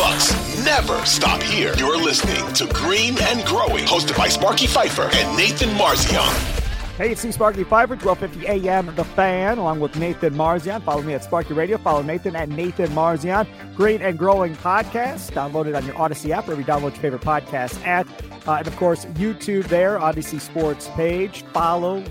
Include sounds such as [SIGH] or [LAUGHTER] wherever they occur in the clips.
Bucks never stop here. You're listening to Green and Growing, hosted by Sparky Fifer and Nathan Marzion. Hey, it's Sparky Fifer, 1250 AM The Fan, along with Nathan Marzion. Follow me at Sparky Radio. Follow Nathan at Nathan Marzion. Green and growing podcast. Download it on your Audacy app, wherever you download your favorite podcast at. Uh, and of course, YouTube there, Audacy Sports page. Follow,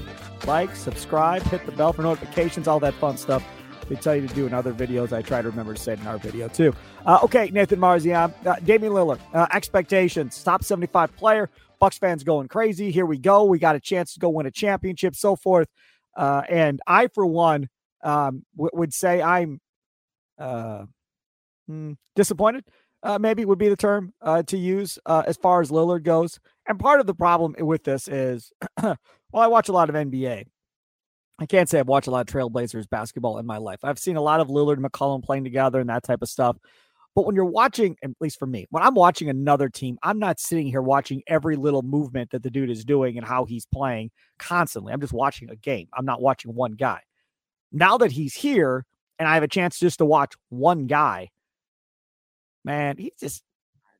like, subscribe, hit the bell for notifications, all that fun stuff they tell you to do in other videos. I try to remember to say it in our video too. Uh, okay, Nathan Marzion, uh, Damian Lillard, uh, expectations, top 75 player. Bucks fans going crazy. Here we go. We got a chance to go win a championship, so forth. Uh, and I, for one, um, w- would say I'm uh, hmm, disappointed. Uh, maybe would be the term uh, to use uh, as far as Lillard goes. And part of the problem with this is, [CLEARS THROAT] well, I watch a lot of NBA. I can't say I've watched a lot of Trailblazers basketball in my life. I've seen a lot of Lillard and McCollum playing together and that type of stuff. But when you're watching, at least for me, when I'm watching another team, I'm not sitting here watching every little movement that the dude is doing and how he's playing constantly. I'm just watching a game. I'm not watching one guy. Now that he's here and I have a chance just to watch one guy, man, he just,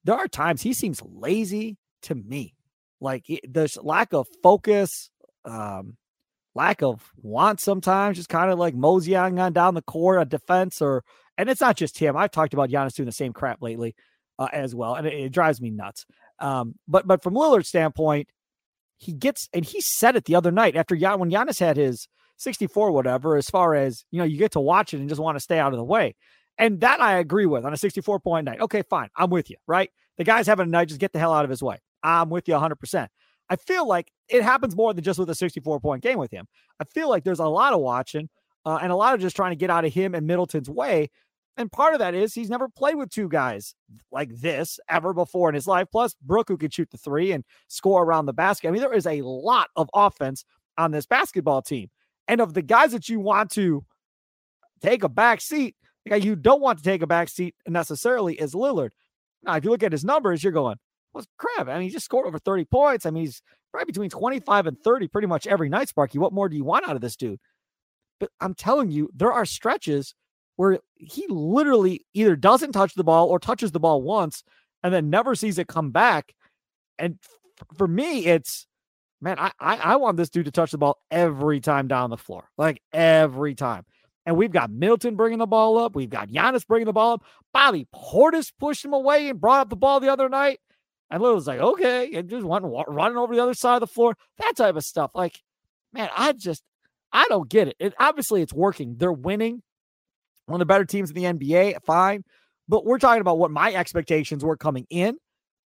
there are times he seems lazy to me. Like there's lack of focus, um, lack of want sometimes, just kind of like moseying on down the court, a defense or and it's not just him. I've talked about Giannis doing the same crap lately uh, as well, and it, it, drives me nuts. Um, but but from Lillard's standpoint, he gets and he said it the other night after Gian, when Giannis had his 64 whatever. As far as you know, you get to watch it and just want to stay out of the way, and that I agree with on a 64 point night. Okay, fine, I'm with you. Right, the guy's having a night, just get the hell out of his way. I'm with you 100. percent I feel like it happens more than just with a 64 point game with him. I feel like there's a lot of watching uh, and a lot of just trying to get out of him and Middleton's way and part of that is he's never played with two guys like this ever before in his life. Plus, Brook, who could shoot the three and score around the basket. I mean, there is a lot of offense on this basketball team. And of the guys that you want to take a back seat, the guy you don't want to take a back seat necessarily is Lillard. Now, if you look at his numbers, you're going, well, crap. I mean, he just scored over 30 points. I mean, he's right between 25 and 30 pretty much every night, Sparky. What more do you want out of this dude? But I'm telling you, there are stretches where he literally either doesn't touch the ball or touches the ball once and then never sees it come back. And for me, it's man, I, I, I want this dude to touch the ball every time down the floor, like every time. And we've got Middleton bringing the ball up. We've got Giannis bringing the ball up. Bobby Portis pushed him away and brought up the ball the other night. And Lil was like, okay, and just went running over the other side of the floor. That type of stuff. Like, man, I just, I don't get it. it obviously, it's working. They're winning one of the better teams in the NBA, fine. But we're talking about what my expectations were coming in.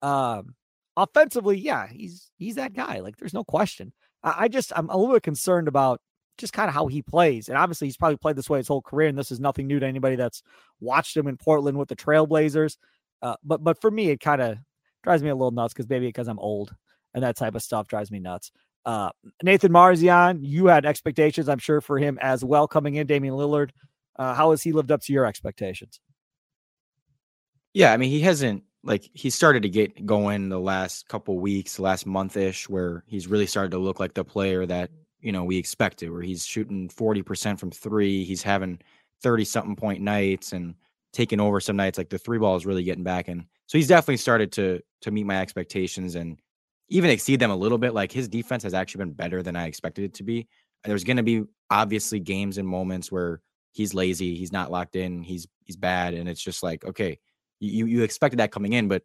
Um, offensively, yeah, he's he's that guy. Like, there's no question. I, I just I'm a little bit concerned about just kind of how he plays. And obviously, he's probably played this way his whole career, and this is nothing new to anybody that's watched him in Portland with the Trailblazers. Uh, but but for me, it kind of drives me a little nuts because maybe because I'm old and that type of stuff drives me nuts. Uh, Nathan Marzion, you had expectations, I'm sure, for him as well coming in. Damian Lillard, uh, how has he lived up to your expectations? Yeah, I mean, he hasn't like he started to get going the last couple weeks, last month ish, where he's really started to look like the player that you know we expected. Where he's shooting forty percent from three, he's having thirty something point nights and taking over some nights. Like the three ball is really getting back, and so he's definitely started to to meet my expectations and even exceed them a little bit. Like his defense has actually been better than I expected it to be. There's going to be obviously games and moments where he's lazy, he's not locked in, he's he's bad, and it's just like okay, you you expected that coming in, but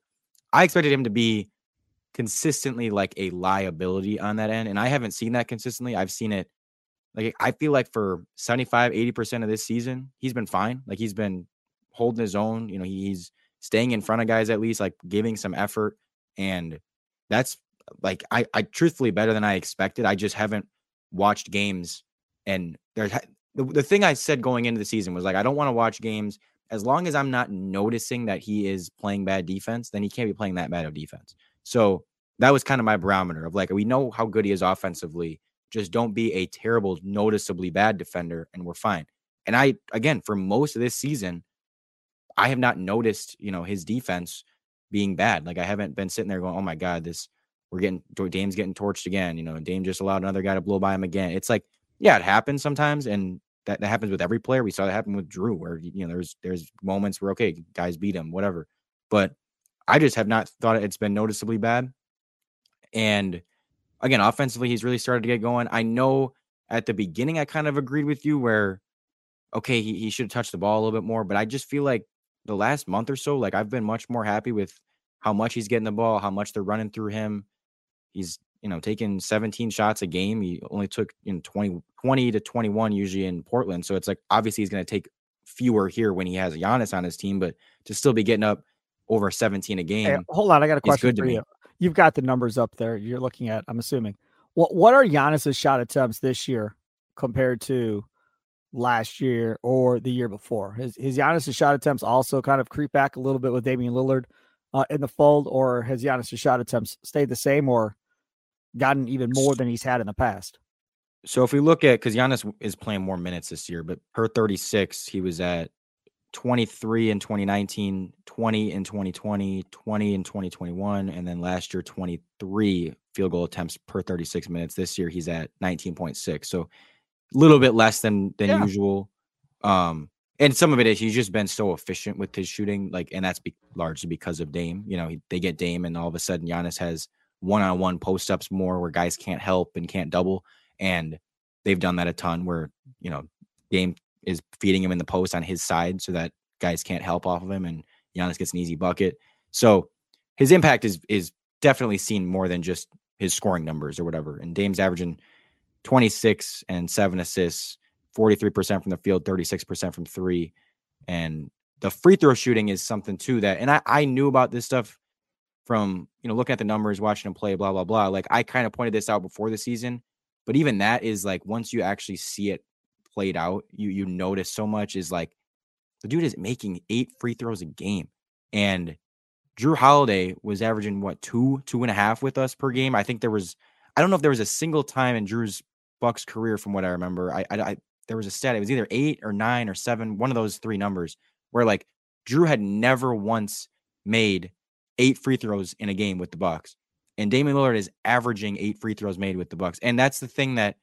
I expected him to be consistently like a liability on that end, and I haven't seen that consistently. I've seen it like I feel like for 75, 80% of this season, he's been fine. Like he's been holding his own, you know, he's staying in front of guys at least, like giving some effort. And that's like I, I truthfully better than I expected. I just haven't watched games and there the, the thing I said going into the season was like, I don't want to watch games as long as I'm not noticing that he is playing bad defense, then he can't be playing that bad of defense. So that was kind of my barometer of like, we know how good he is offensively. Just don't be a terrible, noticeably bad defender, and we're fine. And I, again, for most of this season, I have not noticed, you know, his defense being bad. Like I haven't been sitting there going, oh my God, this, we're getting, Dame's getting torched again. You know, Dame just allowed another guy to blow by him again. It's like, yeah, it happens sometimes. And that, that happens with every player. We saw that happen with Jrue, where you know there's there's moments where okay, guys beat him, whatever. but I just have not thought it's been noticeably bad. And again, offensively, he's really started to get going. I know at the beginning, I kind of agreed with you where, okay, he, he should have touched the ball a little bit more, but I just feel like the last month or so, like I've been much more happy with how much he's getting the ball, how much they're running through him. He's, you know, taking 17 shots a game. He only took in you know, 20, 20 to 21 usually in Portland. So it's like obviously he's going to take fewer here when he has Giannis on his team, but to still be getting up over 17 a game. Hey, hold on, I got a question for you. You've got the numbers up there. You're looking at, I'm assuming. What what are Giannis's shot attempts this year compared to last year or the year before? His his Giannis's shot attempts also kind of creep back a little bit with Damian Lillard uh, in the fold, or has Giannis's shot attempts stayed the same or gotten even more than he's had in the past? So if we look at because Giannis is playing more minutes this year, but per 36, he was at 23 in 2019, 20 in 2020, 20 in 2021, and then last year 23 field goal attempts per 36 minutes. This year he's at 19.6. So little bit less than than yeah. usual. Um and some of it is he's just been so efficient with his shooting, like, and that's be- largely because of Dame. You know, he, they get Dame, and all of a sudden Giannis has one-on-one post ups more where guys can't help and can't double, and they've done that a ton. Where you know Dame is feeding him in the post on his side so that guys can't help off of him and Giannis gets an easy bucket. So his impact is is definitely seen more than just his scoring numbers or whatever. And Dame's averaging 26 and seven assists, 43% from the field, 36% from three. And the free throw shooting is something too that, and I, I knew about this stuff from, you know, looking at the numbers, watching him play, blah, blah, blah. Like I kind of pointed this out before the season, but even that is like once you actually see it played out, you you notice so much is like the dude is making eight free throws a game. And Jrue Holiday was averaging what two, two and a half with us per game. I think there was, I don't know if there was a single time in Jrue's Bucks career, from what I remember. I, I, I there was a stat. It was either eight or nine or seven, one of those three numbers, where like Jrue had never once made eight free throws in a game with the Bucks, and Damian Lillard is averaging eight free throws made with the Bucks. And that's the thing that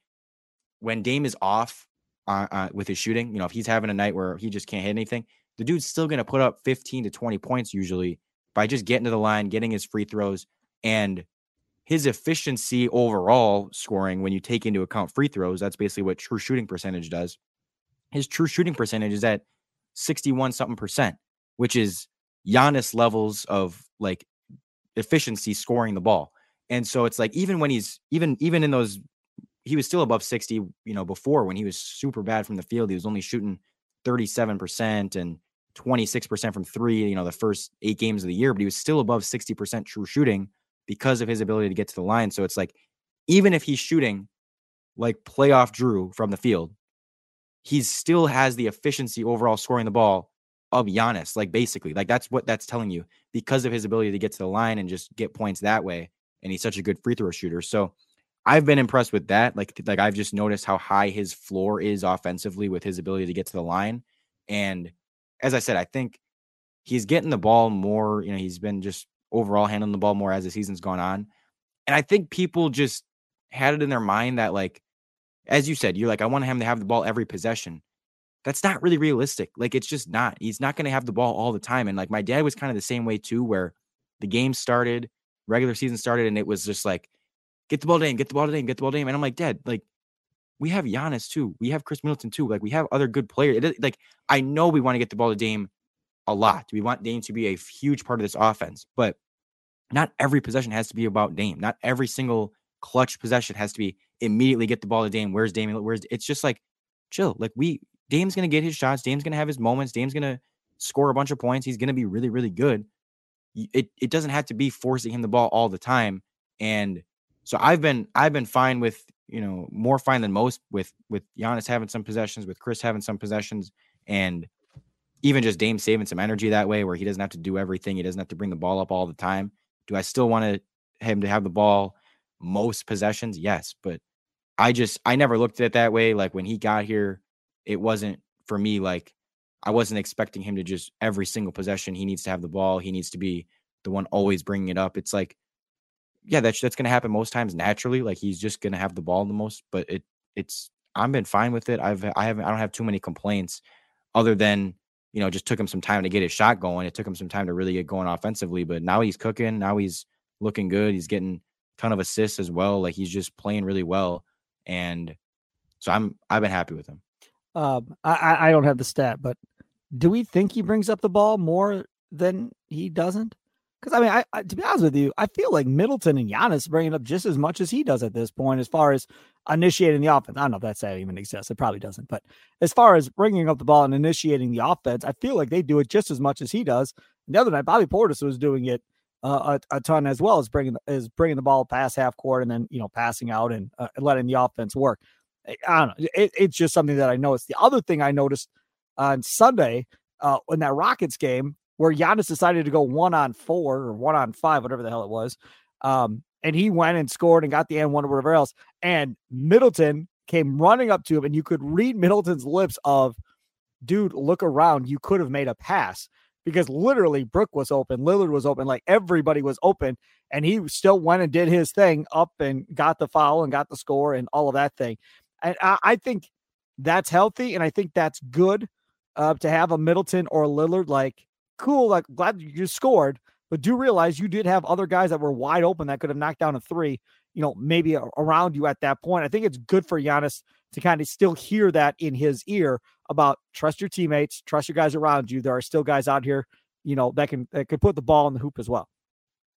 when Dame is off, uh, uh, with his shooting. You know, if he's having a night where he just can't hit anything, the dude's still going to put up 15 to 20 points usually by just getting to the line, getting his free throws, and his efficiency overall scoring when you take into account free throws. That's basically what true shooting percentage does. His true shooting percentage is at 61 something percent, which is Giannis levels of like efficiency scoring the ball. And so it's like even when he's even even in those he was still above 60, you know, before when he was super bad from the field. He was only shooting 37% and 26% from three, you know, the first eight games of the year, but he was still above 60% true shooting because of his ability to get to the line. So it's like, even if he's shooting like playoff Jrue from the field, he still has the efficiency overall scoring the ball of Giannis. Like basically, like that's what that's telling you because of his ability to get to the line and just get points that way. And he's such a good free throw shooter. So I've been impressed with that. Like, like I've just noticed how high his floor is offensively with his ability to get to the line. And as I said, I think he's getting the ball more. You know, he's been just overall handling the ball more as the season's gone on. And I think people just had it in their mind that, like, as you said, you're like, I want him to have the ball every possession. That's not really realistic. Like, it's just not. He's not going to have the ball all the time. And like, my dad was kind of the same way too, where the game started, regular season started, and it was just like, get the ball to Dame, get the ball to Dame, get the ball to Dame. And I'm like, Dad, like, we have Giannis too. We have Khris Middleton too. Like, we have other good players. It, like, I know we want to get the ball to Dame a lot. We want Dame to be a huge part of this offense, but not every possession has to be about Dame. Not every single clutch possession has to be immediately get the ball to Dame. Where's Dame? Where's it's just like chill. Like we Dame's gonna get his shots. Dame's gonna have his moments. Dame's gonna score a bunch of points. He's gonna be really, really good. It it doesn't have to be forcing him the ball all the time. And so I've been I've been fine with you know more fine than most with with Giannis having some possessions, with Khris having some possessions, and even just Dame saving some energy that way, where he doesn't have to do everything. He doesn't have to bring the ball up all the time. Do I still want to him to have the ball most possessions? Yes, but I just I never looked at it that way. Like when he got here, it wasn't for me like I wasn't expecting him to just every single possession he needs to have the ball. He needs to be the one always bringing it up. It's like yeah, that's that's going to happen most times naturally. Like he's just going to have the ball the most, but it it's I've been fine with it. I've I haven't I don't have too many complaints other than you know, just took him some time to get his shot going. It took him some time to really get going offensively, but now he's cooking. Now he's looking good. He's getting a ton of assists as well. Like he's just playing really well. And so I'm I've been happy with him. Um, I I don't have the stat, but do we think he brings up the ball more than he doesn't? Because I mean, I, I, to be honest with you, I feel like Middleton and Giannis bringing up just as much as he does at this point, as far as initiating the offense. I don't know if that even exists. It probably doesn't. But as far as bringing up the ball and initiating the offense, I feel like they do it just as much as he does. And the other night, Bobby Portis was doing it uh, a, a, ton as well as bringing is bringing the ball past half court and then you know passing out and uh, letting the offense work. I don't know. It, it's just something that I noticed. The other thing I noticed on Sunday uh, in that Rockets game where Giannis decided to go one on four or one on five, whatever the hell it was. Um, and he went and scored and got the end one or whatever else. And Middleton came running up to him, and you could read Middleton's lips of, dude, look around. You could have made a pass because literally Brook was open, Lillard was open, like everybody was open, and he still went and did his thing up and got the foul and got the score and all of that thing. And I, I think that's healthy, and I think that's good uh, to have a Middleton or a Lillard. Like, cool, like glad you scored, but do realize you did have other guys that were wide open that could have knocked down a three. You know, maybe around you at that point. I think it's good for Giannis to kind of still hear that in his ear about trust your teammates, trust your guys around you. There are still guys out here, you know, that can that can put the ball in the hoop as well.